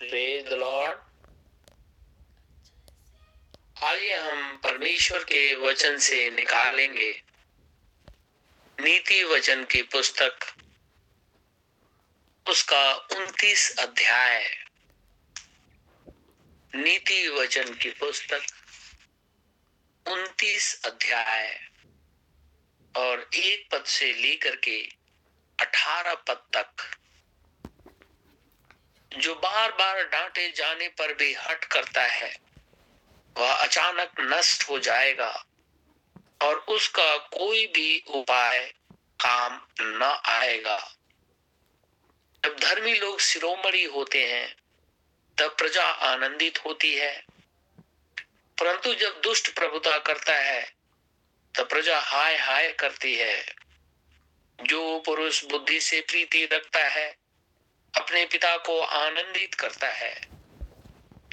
Praise the Lord आइए हम परमेश्वर के वचन से निकालेंगे। नीति वचन की पुस्तक। उसका उनतीस अध्याय नीति वचन की पुस्तक उनतीस अध्याय और एक पद से लेकर के अठारह पद तक जो बार बार डांटे जाने पर भी हट करता है, वह अचानक नष्ट हो जाएगा और उसका कोई भी उपाय काम न आएगा। जब धर्मी लोग शिरोमणि होते हैं, तब प्रजा आनंदित होती है। परंतु जब दुष्ट प्रभुता करता है, तब प्रजा हाय हाय करती है। जो पुरुष बुद्धि से प्रीति रखता है अपने पिता को आनंदित करता है।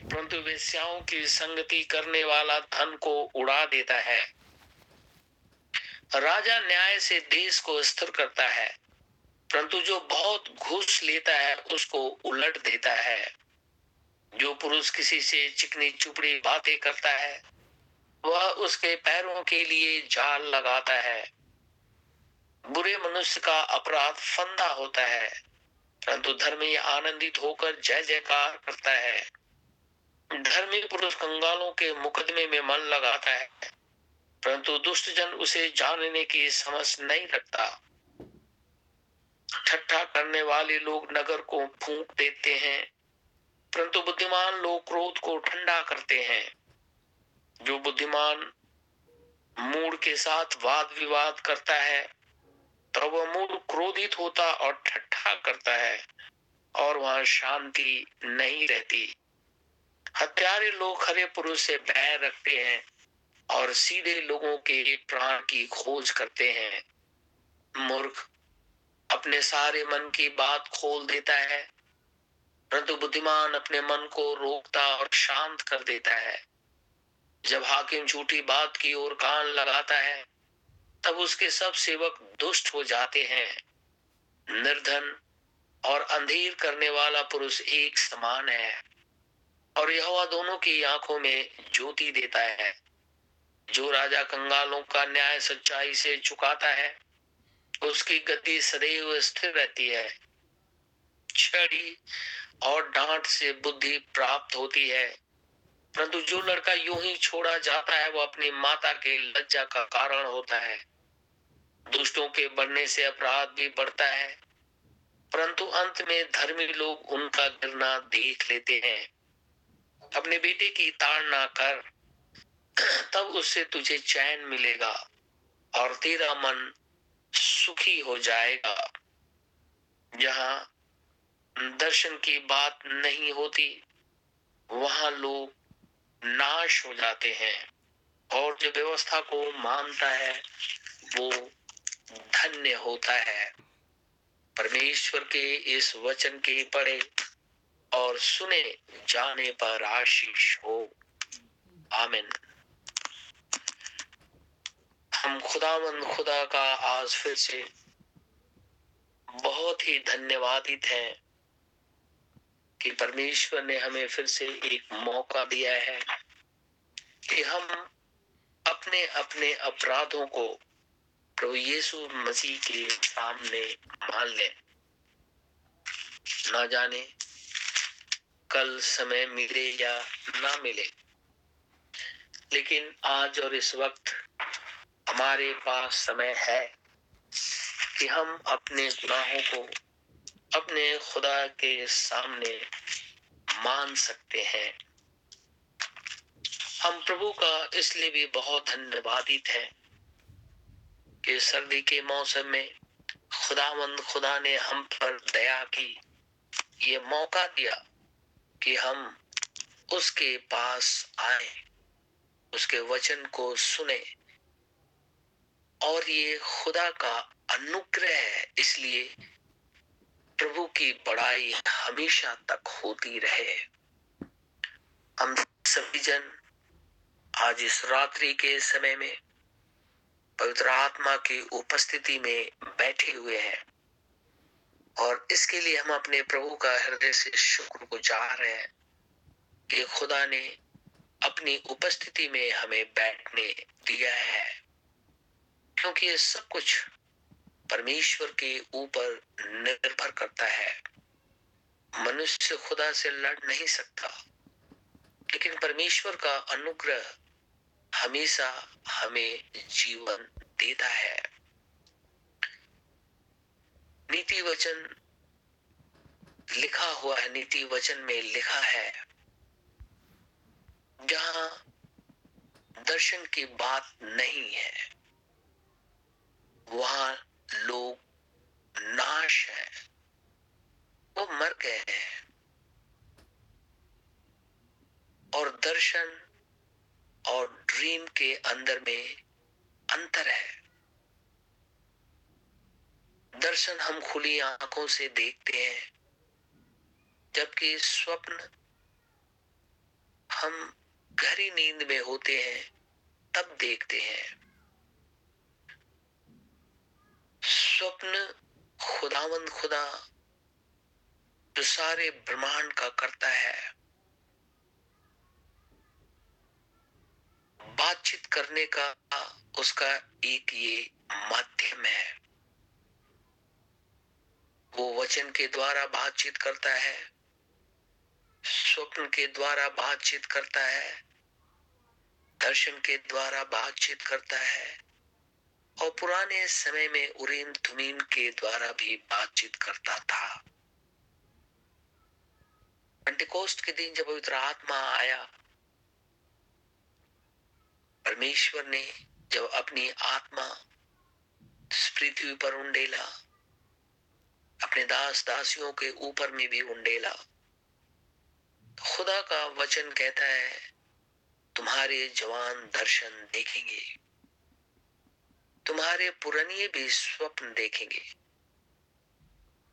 परंतु वेश्याओं की संगति करने वाला धन को उड़ा देता है। राजा न्याय से देश को स्थिर करता है, परंतु जो बहुत घूस लेता है, उसको उलट देता है। जो पुरुष किसी से चिकनी चुपड़ी बातें करता है, वह उसके पैरों के लिए जाल लगाता है। बुरे मनुष्य का अपराध फंदा होता है। परंतु धर्मी आनंदित होकर जय जयकार करता है। धर्मी पुरुष कंगालों के मुकदमे में मन लगाता है, परंतु दुष्ट जन उसे जानने की समझ नहीं रखता। ठट्ठा करने वाले लोग नगर को फूंक देते हैं, परंतु बुद्धिमान लोग क्रोध को ठंडा करते हैं। जो बुद्धिमान मूड के साथ वाद विवाद करता है तो वह मूड क्रोधित होता और ठट्ठा करता है और वहाँ शांति नहीं रहती। हत्यारे लोग खरे पुरुष से बैर रखते हैं और सीधे लोगों के प्राण की खोज करते हैं। मूर्ख अपने सारे मन की बात खोल देता है, परंतु बुद्धिमान अपने मन को रोकता और शांत कर देता है। जब हाकिम झूठी बात की ओर कान लगाता है, तब उसके सब सेवक दुष्ट हो जाते हैं। निर्धन और अंधेर करने वाला पुरुष एक समान है और यह दोनों की आँखों में ज्योति देता है, जो राजा कंगालों का न्याय सच्चाई से चुकाता है, उसकी गति सदैव स्थिर रहती है। छड़ी और डांट से बुद्धि प्राप्त होती है, परंतु जो लड़का यूँ ही छोड़ा जाता है, वो अपनी माता के लज्जा का कारण होता है। दुष्टों के बढ़ने से अपराध भी बढ़ता है। परंतु अंत में धर्मी लोग उनका गिरना देख लेते हैं। अपने बेटे की ताड़ना कर, तब उससे तुझे चैन मिलेगा और तेरा मन सुखी हो जाएगा। जहाँ दर्शन की बात नहीं होती, वहाँ लोग नाश हो जाते हैं और जो व्यवस्था को मानता है, वो धन्य होता है। परमेश्वर के इस वचन के पढ़े और सुने, जाने पर आशीष हो। आमिन। हम खुदावंद खुदा का आज फिर से बहुत ही धन्यवादित हैं कि परमेश्वर ने हमें फिर से एक मौका दिया है कि हम अपने अपने अपराधों को प्रभु यीशु मसीह के सामने मान ले। ना जाने कल समय मिले या ना मिले। लेकिन आज और इस वक्त हमारे पास समय है कि हम अपने गुनाहों को अपने खुदा के सामने मान सकते हैं। हम प्रभु का इसलिए भी बहुत धन्यवादित हैं कि सर्दी के मौसम में खुदावंद खुदा ने हम पर दया की। ये मौका दिया कि हम उसके पास आए, उसके वचन को सुने। और ये खुदा का अनुग्रह है, इसलिए प्रभु की बड़ाई हमेशा तक होती रहे। हम सभी जन आज इस रात्रि के समय में पवित्र आत्मा की उपस्थिति में बैठे हुए हैं। और इसके लिए हम अपने प्रभु का हृदय से शुक्र गुजार हैं कि खुदा ने अपनी उपस्थिति में हमें बैठने दिया है। क्योंकि ये सब कुछ परमेश्वर के ऊपर निर्भर करता है। मनुष्य खुदा से लड़ नहीं सकता, लेकिन परमेश्वर का अनुग्रह हमेशा हमें जीवन देता है। नीति वचन लिखा हुआ है, नीति वचन में लिखा है। जहाँ दर्शन की बात नहीं है, वहाँ लोग नाश है, वो मर गए हैं। और दर्शन और ड्रीम के अंदर में अंतर है। दर्शन हम खुली आँखों से देखते हैं, जबकि स्वप्न हम गहरी नींद में होते हैं, तब देखते हैं। स्वप्न खुदावंद खुदा जो सारे ब्रह्मांड का करता है। बातचीत करने का उसका एक ये माध्यम है। वो वचन के द्वारा बातचीत करता है, स्वप्न के द्वारा बातचीत करता है, दर्शन के द्वारा बातचीत करता है, और पुराने समय में उरीम तुमीम के द्वारा भी बातचीत करता था। के दिन जब पवित्र आत्मा आया परमेश्वर ने जब अपनी आत्मा पृथ्वी पर उंडेला, अपने दास दासियों के ऊपर में भी उंडेला खुदा का वचन कहता है, तुम्हारे जवान दर्शन देखेंगे। तुम्हारे पुरानिए भी स्वप्न देखेंगे।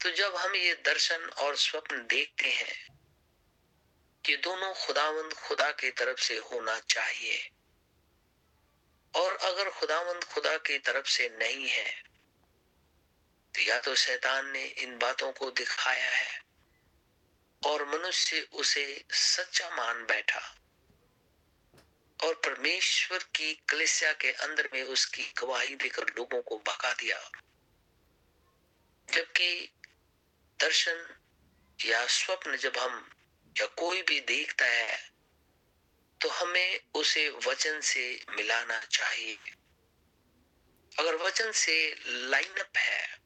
तो जब हम ये दर्शन और स्वप्न देखते हैं, ये दोनों खुदावंद खुदा की तरफ़ से होना चाहिए। और अगर खुदावंद खुदा की तरफ़ से नहीं है तो या तो शैतान ने इन बातों को दिखाया है और मनुष्य उसे सच्चा मान बैठा और परमेश्वर की कलिसिया के अंदर में उसकी गवाही देकर लोगों को भगा दिया। जबकि दर्शन या स्वप्न जब हम या कोई भी देखता है तो हमें उसे वचन से मिलाना चाहिए। अगर वचन से लाइनअप है,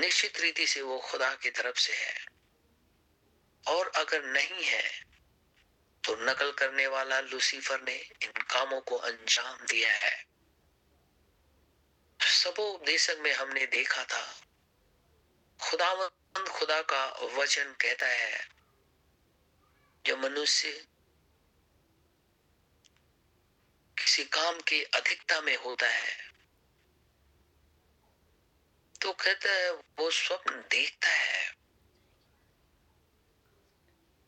निश्चित रीति से वो खुदा की तरफ़ से है। और अगर नहीं है तो नकल करने वाला लूसीफर ने इन कामों को अंजाम दिया है। सबो उपदेशक में हमने देखा था, खुदावंद खुदा का वचन कहता है, जो मनुष्य किसी काम की अधिकता में होता है। तो कहता है, वो स्वप्न देखता है।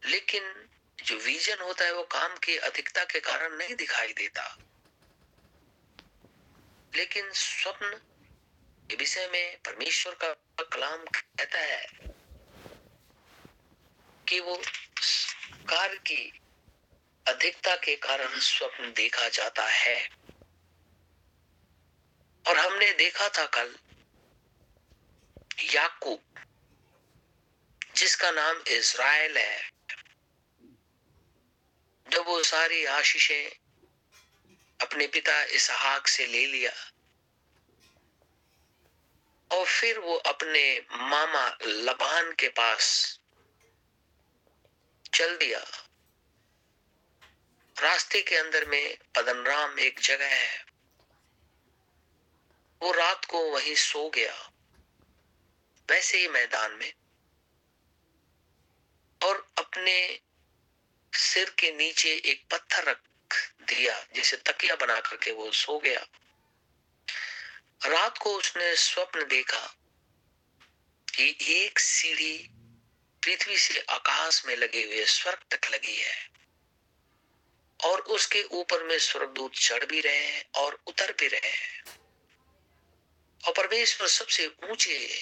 लेकिन जो विजन होता है, वो काम की अधिकता के कारण नहीं दिखाई देता। लेकिन स्वप्न के विषय में परमेश्वर का कलाम कहता है कि वो कार्य की अधिकता के कारण स्वप्न देखा जाता है। और हमने देखा था कल, याकूब, जिसका नाम इज़राइल है, जब वो सारी आशीषें अपने पिता इसहाक से ले लिया, और फिर वो अपने मामा लबान के पास चल दिया। रास्ते के अंदर में पदनराम एक जगह है। वो रात को वहीं सो गया, वैसे ही मैदान में, और अपने सिर के नीचे एक पत्थर रख दिया, जैसे तकिया बना करके वो सो गया। रात को उसने स्वप्न देखा कि एक सीढ़ी पृथ्वी से आकाश में लगे हुए स्वर्ग तक लगी है। और उसके ऊपर में स्वर्गदूत चढ़ भी रहे हैं और उतर भी रहे हैं। और परमेश्वर सबसे ऊँचे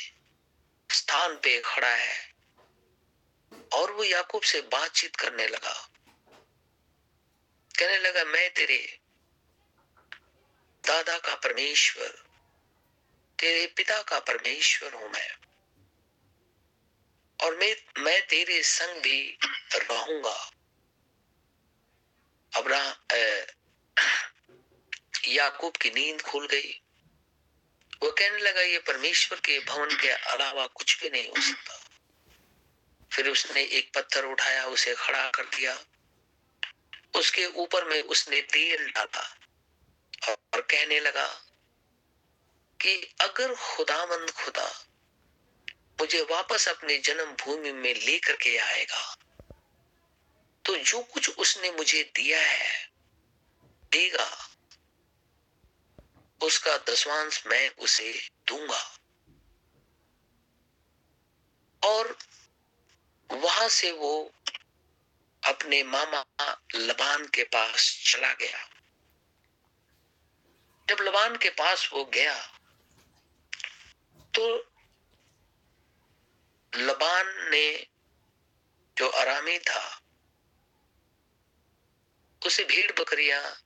स्थान पे खड़ा है और वो याकूब से बातचीत करने लगा। कहने लगा, मैं तेरे दादा का परमेश्वर, तेरे पिता का परमेश्वर हूँ मैं। और मैं मैं तेरे संग भी रहूँगा। अब्रा याकूब की नींद खुल गई। वो कहने लगा, ये परमेश्वर के भवन के अलावा कुछ भी नहीं हो सकता। फिर उसने एक पत्थर उठाया, उसे खड़ा कर दिया। उसके ऊपर में उसने तेल डाला और कहने लगा कि अगर खुदामंद खुदा मुझे वापस अपने जन्म भूमि में लेकर के आएगा तो जो कुछ उसने मुझे दिया है, देगा। उसका दसवांश मैं उसे दूँगा। और वहाँ से वो अपने मामा लबान के पास चला गया। जब लबान के पास वो गया तो लबान ने जो आरामी था उसे भीड़ बकरियाँ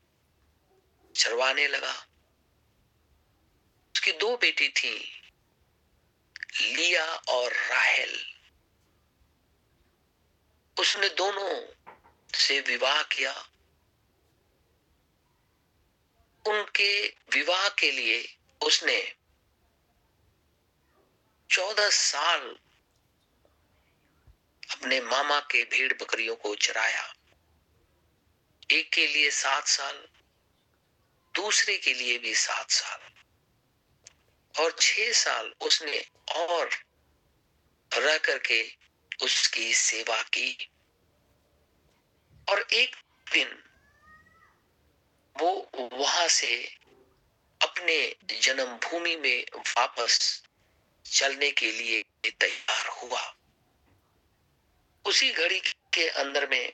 चरवाने लगा। उसकी दो बेटी थी, लिया और राहेल। उसने दोनों से विवाह किया। उनके विवाह के लिए उसने चौदह साल अपने मामा के भेड़ बकरियों को चराया। एक के लिए सात साल, दूसरे के लिए भी सात साल। और छह साल उसने और रह करके उसकी सेवा की। और एक दिन वो वहाँ से अपने जन्मभूमि में वापस चलने के लिए तैयार हुआ। उसी घड़ी के अंदर में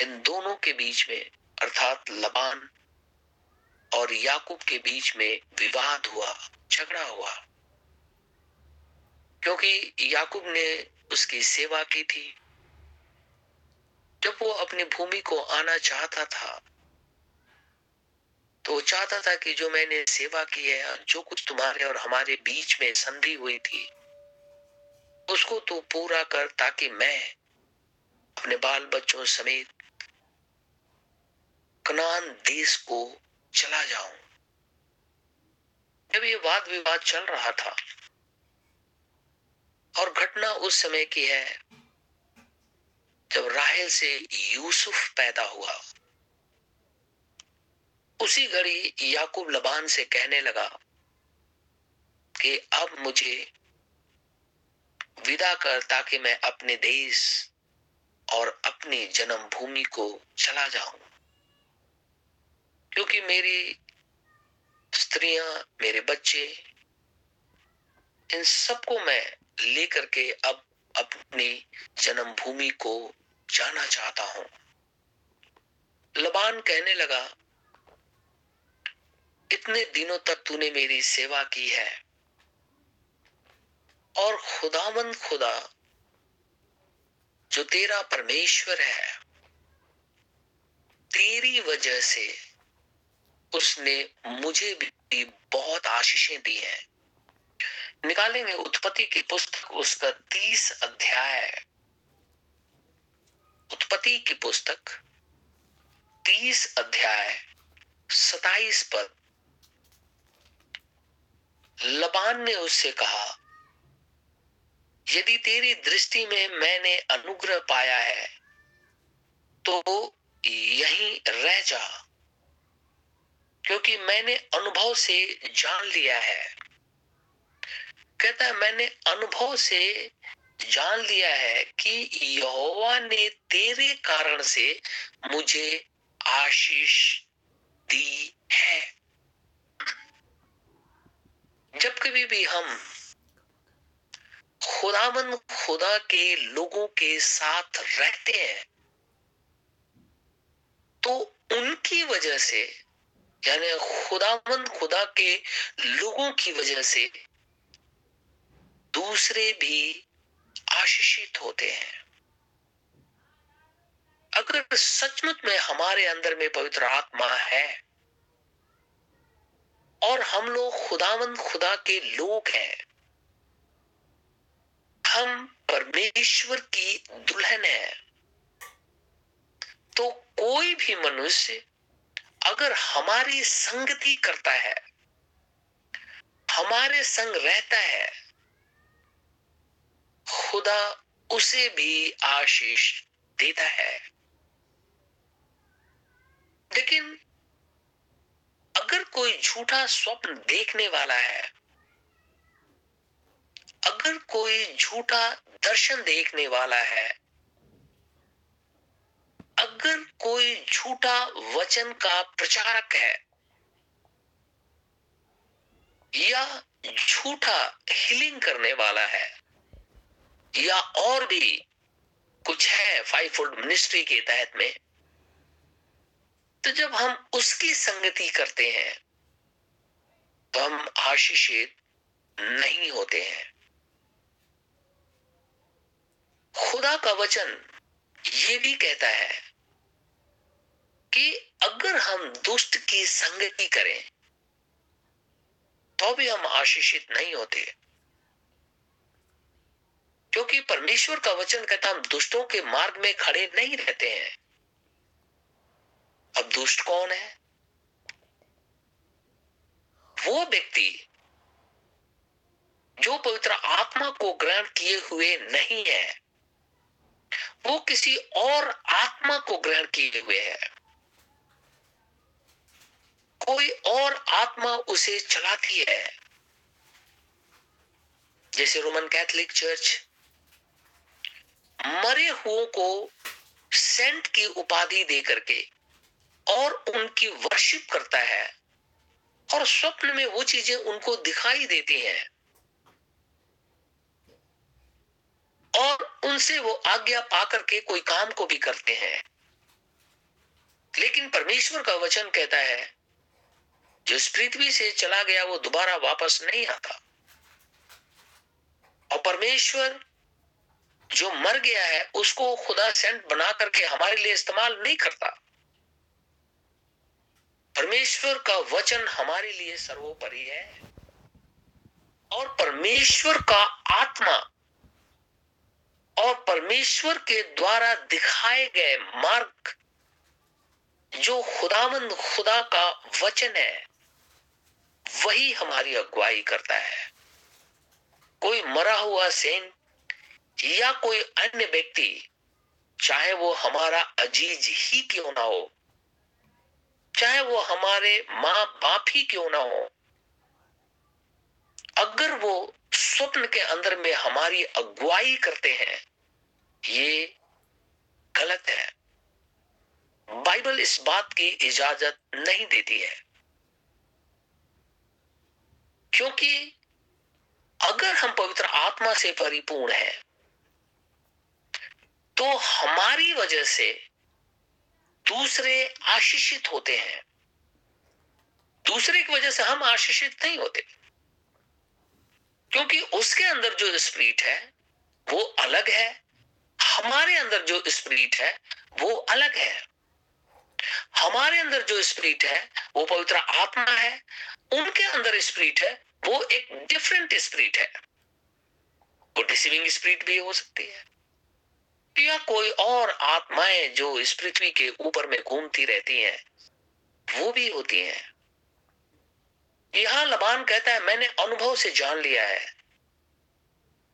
इन दोनों के बीच में, अर्थात लबान और याकूब के बीच में विवाद हुआ, झगड़ा हुआ। क्योंकि याकूब ने उसकी सेवा की थी। जब वो अपनी भूमि को आना चाहता था तो चाहता था कि जो मैंने सेवा की है, जो कुछ तुम्हारे और हमारे बीच में संधि हुई थी, उसको तो पूरा कर ताकि मैं अपने बाल बच्चों समेत कनान देश को चला जाऊँ। जब ये वाद विवाद चल रहा था, और घटना उस समय की है, जब राहेल से यूसुफ पैदा हुआ, उसी घड़ी याकूब लबान से कहने लगा कि अब मुझे विदा कर ताकि मैं अपने देश और अपनी जन्मभूमि को चला जाऊँ। क्योंकि मेरी स्त्रियाँ, मेरे बच्चे, इन सबको मैं लेकर के अब अपनी जन्मभूमि को जाना चाहता हूँ। लबान कहने लगा, इतने दिनों तक तूने मेरी सेवा की है और खुदामंद खुदा, जो तेरा परमेश्वर है, तेरी वजह से उसने मुझे भी बहुत आशीषें दी हैं। निकालेंगे उत्पत्ति की पुस्तक उसका तीस अध्याय उत्पत्ति की पुस्तक तीस अध्याय सताइस पद लबान ने उससे कहा, यदि तेरी दृष्टि में मैंने अनुग्रह पाया है तो यहीं रह जा। क्योंकि मैंने अनुभव से जान लिया है। कहता है, मैंने अनुभव से जान लिया है कि यहोवा ने तेरे कारण से मुझे आशीष दी है। जब कभी भी हम खुदामंद खुदा के लोगों के साथ रहते हैं तो उनकी वजह से यानी खुदामंद खुदा के लोगों की वजह से दूसरे भी आशीषित होते हैं। अगर सचमुच में हमारे अंदर में पवित्र आत्मा है और हम लोग खुदावंद खुदा के लोग हैं, हम परमेश्वर की दुल्हन है तो कोई भी मनुष्य अगर हमारी संगति करता है, हमारे संग रहता है, खुदा उसे भी आशीष देता है। लेकिन अगर कोई झूठा स्वप्न देखने वाला है, अगर कोई झूठा दर्शन देखने वाला है अगर कोई झूठा वचन का प्रचारक है या झूठा हीलिंग करने वाला है, या और भी कुछ है फाइव फोल्ड मिनिस्ट्री के तहत में तो जब हम उसकी संगति करते हैं तो हम आशीषित नहीं होते हैं। खुदा का वचन ये भी कहता है कि अगर हम दुष्ट की संगति करें तो भी हम आशीषित नहीं होते। क्योंकि परमेश्वर का वचन कहता हम दुष्टों के मार्ग में खड़े नहीं रहते हैं। अब दुष्ट कौन है? वो व्यक्ति जो पवित्र आत्मा को ग्रहण किए हुए नहीं है, वो किसी और आत्मा को ग्रहण किए हुए है। कोई और आत्मा उसे चलाती है। जैसे रोमन कैथोलिक चर्च मरे हुओं को सेंट की उपाधि दे करके और उनकी वर्शिप करता है और स्वप्न में वो चीज़ें उनको दिखाई देती हैं। और उनसे वो आज्ञा पाकर के कोई काम को भी करते हैं। लेकिन परमेश्वर का वचन कहता है जो इस पृथ्वी से चला गया वो दोबारा वापस नहीं आता। और परमेश्वर जो मर गया है, उसको खुदा सेंट बना करके हमारे लिए इस्तेमाल नहीं करता। परमेश्वर का वचन हमारे लिए सर्वोपरि है। और परमेश्वर का आत्मा और परमेश्वर के द्वारा दिखाए गए मार्ग, जो खुदामंद खुदा का वचन है वही हमारी अगुवाई करता है। कोई मरा हुआ सेंट या कोई अन्य व्यक्ति, चाहे वो हमारा अज़ीज़ ही क्यों ना हो, चाहे वो हमारे माँ बाप ही क्यों ना हो, अगर वो स्वप्न के अंदर में हमारी अगुवाई करते हैं, ये गलत है। बाइबल इस बात की इजाज़त नहीं देती है। क्योंकि अगर हम पवित्र आत्मा से परिपूर्ण है तो हमारी वजह से दूसरे आशीषित होते हैं। दूसरे की वजह से हम आशीषित नहीं होते। क्योंकि उसके अंदर जो स्पिरिट है, वो अलग है। हमारे अंदर जो स्पिरिट है, वो अलग है। हमारे अंदर जो स्पिरिट है, वो पवित्र आत्मा है, उनके अंदर स्पिरिट है, वो एक डिफरेंट स्पिरिट है। वो डिसीविंग स्पिरिट भी हो सकती है, या कोई और आत्माएँ जो इस पृथ्वी के ऊपर में घूमती रहती हैं, वो भी होती हैं। यहाँ लबान कहता है, मैंने अनुभव से जान लिया है।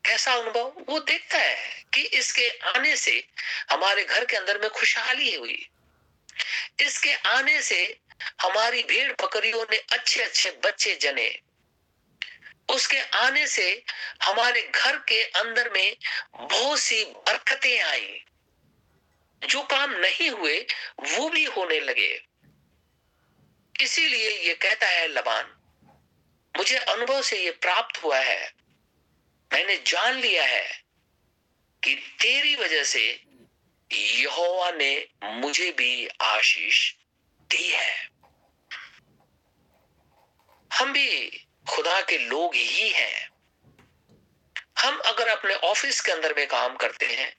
कैसा अनुभव? वो देखता है कि इसके आने से हमारे घर के अंदर में खुशहाली हुई। इसके आने से हमारी भेड़ बकरियों ने अच्छे अच्छे बच्चे जने। उसके आने से हमारे घर के अंदर में बहुत सी बरकतें आई। जो काम नहीं हुए, वो भी होने लगे। इसीलिए ये कहता है लबान, मुझे अनुभव से ये प्राप्त हुआ है। मैंने जान लिया है कि तेरी वजह से यहोवा ने मुझे भी आशीष दी है। हम भी खुदा के लोग ही हैं। हम अगर अपने ऑफ़िस के अंदर में काम करते हैं,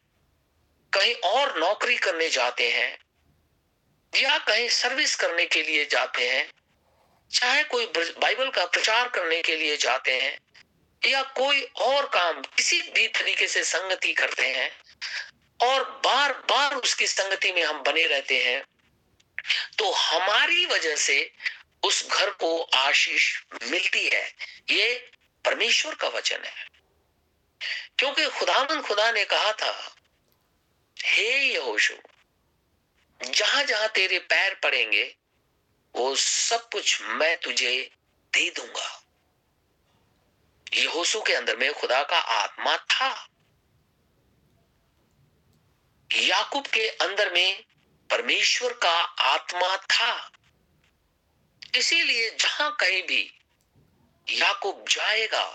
कहीं और नौकरी करने जाते हैं, या कहीं सर्विस करने के लिए जाते हैं, चाहे कोई बाइबल का प्रचार करने के लिए जाते हैं, या कोई और काम किसी भी तरीके से संगति करते हैं और बार बार उसकी संगति में हम बने रहते हैं तो हमारी वजह से उस घर को आशीष मिलती है। ये परमेश्वर का वचन है। क्योंकि खुदावन खुदा ने कहा था, हे यहोशु जहाँ जहाँ तेरे पैर पड़ेंगे, वो सब कुछ मैं तुझे दे दूँगा। यहोशु के अंदर में खुदा का आत्मा था। याकूब के अंदर में परमेश्वर का आत्मा था। इसीलिए जहाँ कहीं भी याकूब जाएगा,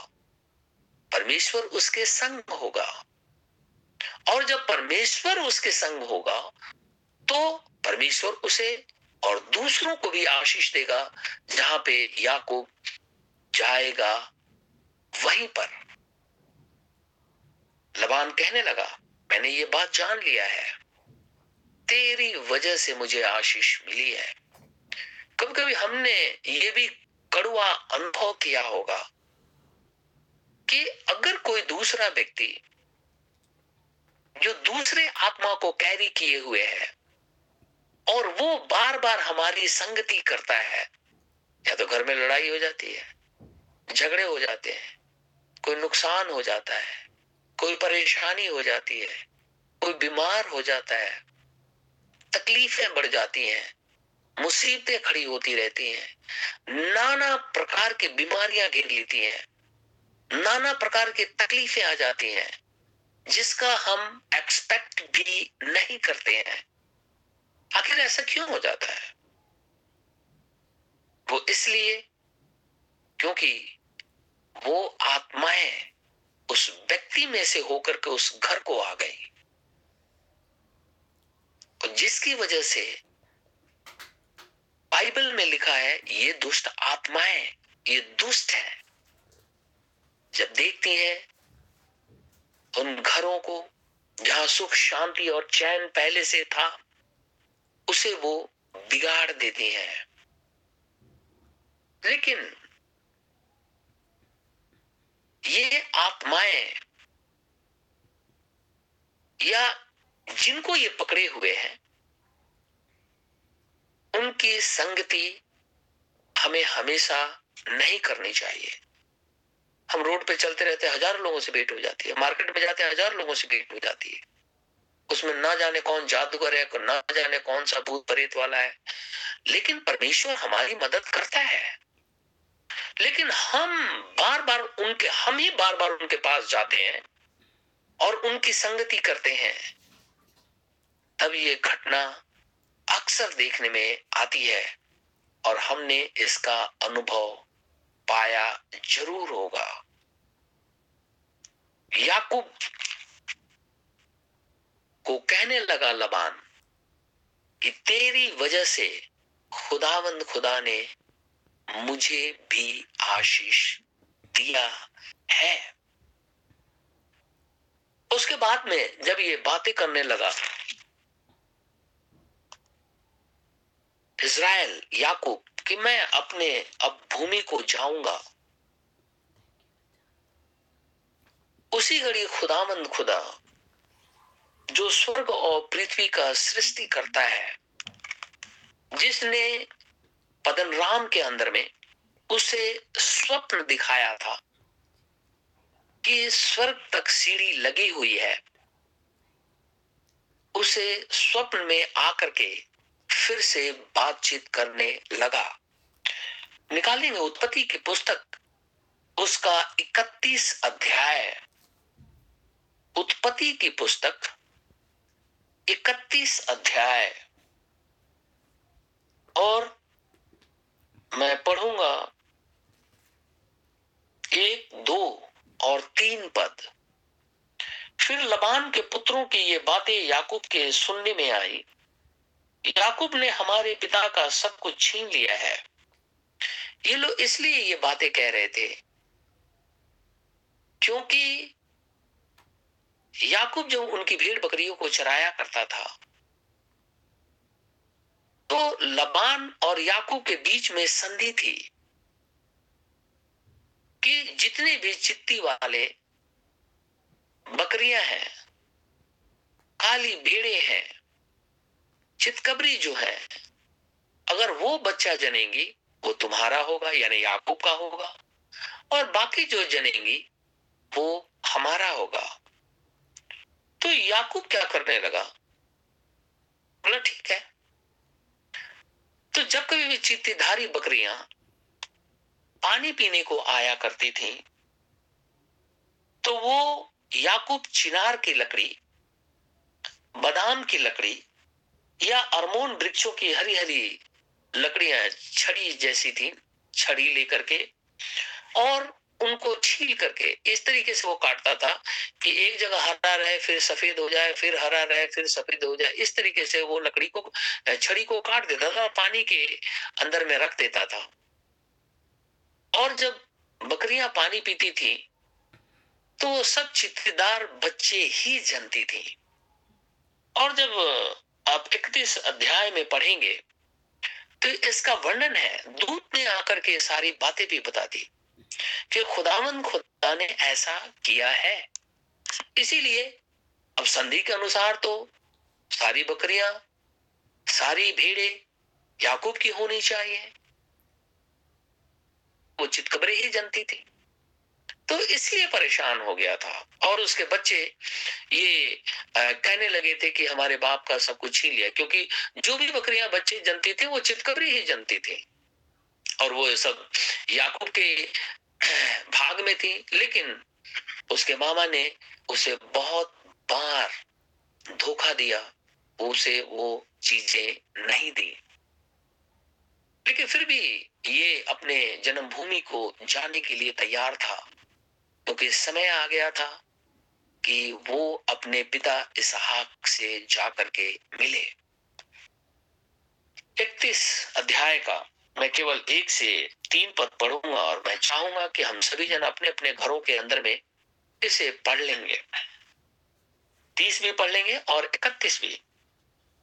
परमेश्वर उसके संग होगा। और जब परमेश्वर उसके संग होगा तो परमेश्वर उसे और दूसरों को भी आशीष देगा, जहाँ पे याकूब जाएगा वहीं पर। लबान कहने लगा मैंने ये बात जान लिया है। तेरी वजह से मुझे आशीष मिली है। कभी कभी हमने ये भी कड़ुआ अनुभव किया होगा कि अगर कोई दूसरा व्यक्ति जो दूसरे आत्मा को कैरी किए हुए है और वो बार बार हमारी संगति करता है, या तो घर में लड़ाई हो जाती है, झगड़े हो जाते हैं, कोई नुकसान हो जाता है कोई परेशानी हो जाती है, कोई बीमार हो जाता है, तकलीफें बढ़ जाती हैं, मुसीबतें खड़ी होती रहती हैं, नाना प्रकार की बीमारियाँ घेर लेती हैं, नाना प्रकार की तकलीफें आ जाती हैं, जिसका हम एक्सपेक्ट भी नहीं करते हैं। आखिर ऐसा क्यों हो जाता है? वो इसलिए क्योंकि वो आत्माएँ उस व्यक्ति में से होकर के उस घर को आ गई। और जिसकी वजह से बाइबल में लिखा है, ये दुष्ट आत्माएँ ये दुष्ट है। जब देखती हैं, उन घरों को जहाँ सुख, शांति और चैन पहले से था, उसे वो बिगाड़ देती हैं। लेकिन ये आत्माएँ या जिनको ये पकड़े हुए हैं, उनकी संगति हमें हमेशा नहीं करनी चाहिए। हम रोड पे चलते रहते हज़ारों लोगों से भेंट हो जाती है। मार्केट में जाते हज़ार लोगों से भेंट हो जाती है। उसमें ना जाने कौन जादूगर है, ना जाने कौन सा भूत प्रेत वाला है। लेकिन परमेश्वर हमारी मदद करता है। लेकिन हम बार बार उनके, हम ही बार बार उनके पास जाते हैं और उनकी संगति करते हैं। तब ये घटना अक्सर देखने में आती है और हमने इसका अनुभव पाया ज़रूर होगा। याकूब को कहने लगा लबान कि तेरी वजह से खुदावंद खुदा ने मुझे भी आशीष दिया है। उसके बाद में जब ये बातें करने लगा, इज़राइल याकूब कि मैं अपने अब भूमि को जाऊँगा। उसी घड़ी खुदामंद खुदा, जो स्वर्ग और पृथ्वी का सृष्टि करता है, जिसने पदन राम के अंदर में उसे स्वप्न दिखाया था कि स्वर्ग तक सीढ़ी लगी हुई है। उसे स्वप्न में आकर के फिर से बातचीत करने लगा। निकालेंगे उत्पत्ति की पुस्तक उसका 31 अध्याय उत्पत्ति की पुस्तक 31 अध्याय और मैं पढ़ूँगा एक, दो और तीन पद। फिर लबान के पुत्रों की ये बातें याकूब के सुनने में आई। याकूब ने हमारे पिता का सब कुछ छीन लिया है। ये लोग इसलिए ये बातें कह रहे थे क्योंकि याकूब जब उनकी भीड़ बकरियों को चराया करता था तो लबान और याकूब के बीच में संधि थी कि जितने भी चित्ती वाले बकरियाँ हैं, काली भेड़े हैं, चितकबरी जो है, अगर वो बच्चा जनेंगी, वो तुम्हारा होगा, यानी याकूब का होगा, और बाकी जो जनेंगी, वो हमारा होगा। तो याकूब क्या करने लगा? बोला, ठीक है तो जब कभी भी चित्तीधारी बकरियाँ पानी पीने को आया करती थी तो वो याकूब चिनार की लकड़ी, बादाम की लकड़ी या अरमोन वृक्षों की हरी हरी लकड़ियाँ, छड़ी जैसी थी, छड़ी लेकर के, और उनको छील करके इस तरीके से वो काटता था कि एक जगह हरा रहे, फिर सफ़ेद हो जाए, फिर हरा रहे, फिर सफ़ेद हो जाए। इस तरीके से वो लकड़ी को, छड़ी को काट देता था और पानी के अंदर में रख देता था। और जब बकरियाँ पानी पीती थी तो सब चित्तदार बच्चे ही जनती थी। और जब, आप इकतीस अध्याय में पढ़ेंगे तो इसका वर्णन है, दूत ने आकर के सारी बातें भी बता दी कि खुदावन खुदा ने ऐसा किया है। इसीलिए अब संधि के अनुसार तो सारी बकरियाँ सारी भेड़े याकूब की होनी चाहिए। वो चितकबरे ही जनती थी। तो इसलिए परेशान हो गया था। और उसके बच्चे ये आ, कहने लगे थे कि हमारे बाप का सब कुछ छीन लिया क्योंकि जो भी बकरियाँ बच्चे जनती थे वो चितकबरी ही जनती थी। और वो सब याकूब के भाग में थी, लेकिन उसके मामा ने उसे बहुत बार धोखा दिया, उसे वो चीज़ें नहीं दी। लेकिन फिर भी ये अपने जन्मभूमि को जाने के लिए तैयार था, क्योंकि तो समय आ गया था कि वो अपने पिता इसहाक से जाकर के मिले। इकतीस अध्याय का मैं केवल एक से तीन पद पढ़ूँगा और मैं चाहूँगा कि हम सभी जन अपने अपने घरों के अंदर में इसे पढ़ लेंगे। तीस भी पढ़ लेंगे और इकतीस भी।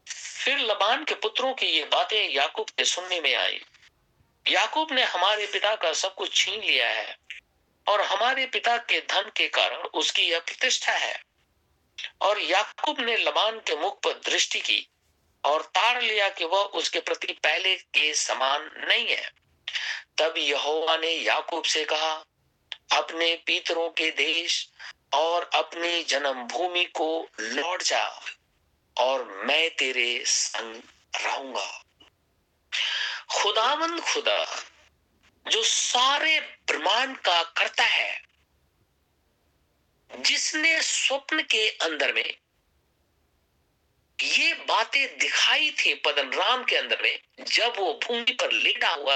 फिर लबान के पुत्रों की ये बातें याकूब के सुनने में आई। याकूब ने हमारे पिता का सब कुछ छीन लिया है और हमारे पिता के धन के कारण उसकी यह प्रतिष्ठा है। और याकूब ने लबान के मुख पर दृष्टि की और ताड़ लिया कि वह उसके प्रति पहले के समान नहीं है। तब यहोवा ने याकूब से कहा, अपने पितरों के देश और अपनी जन्मभूमि को लौट जा और मैं तेरे संग रहूँगा। खुदावंद खुदा, जो सारे ब्रह्मांड का करता है, जिसने स्वप्न के अंदर में ये बातें दिखाई थी पदन राम के अंदर में, जब वो भूमि पर लेटा हुआ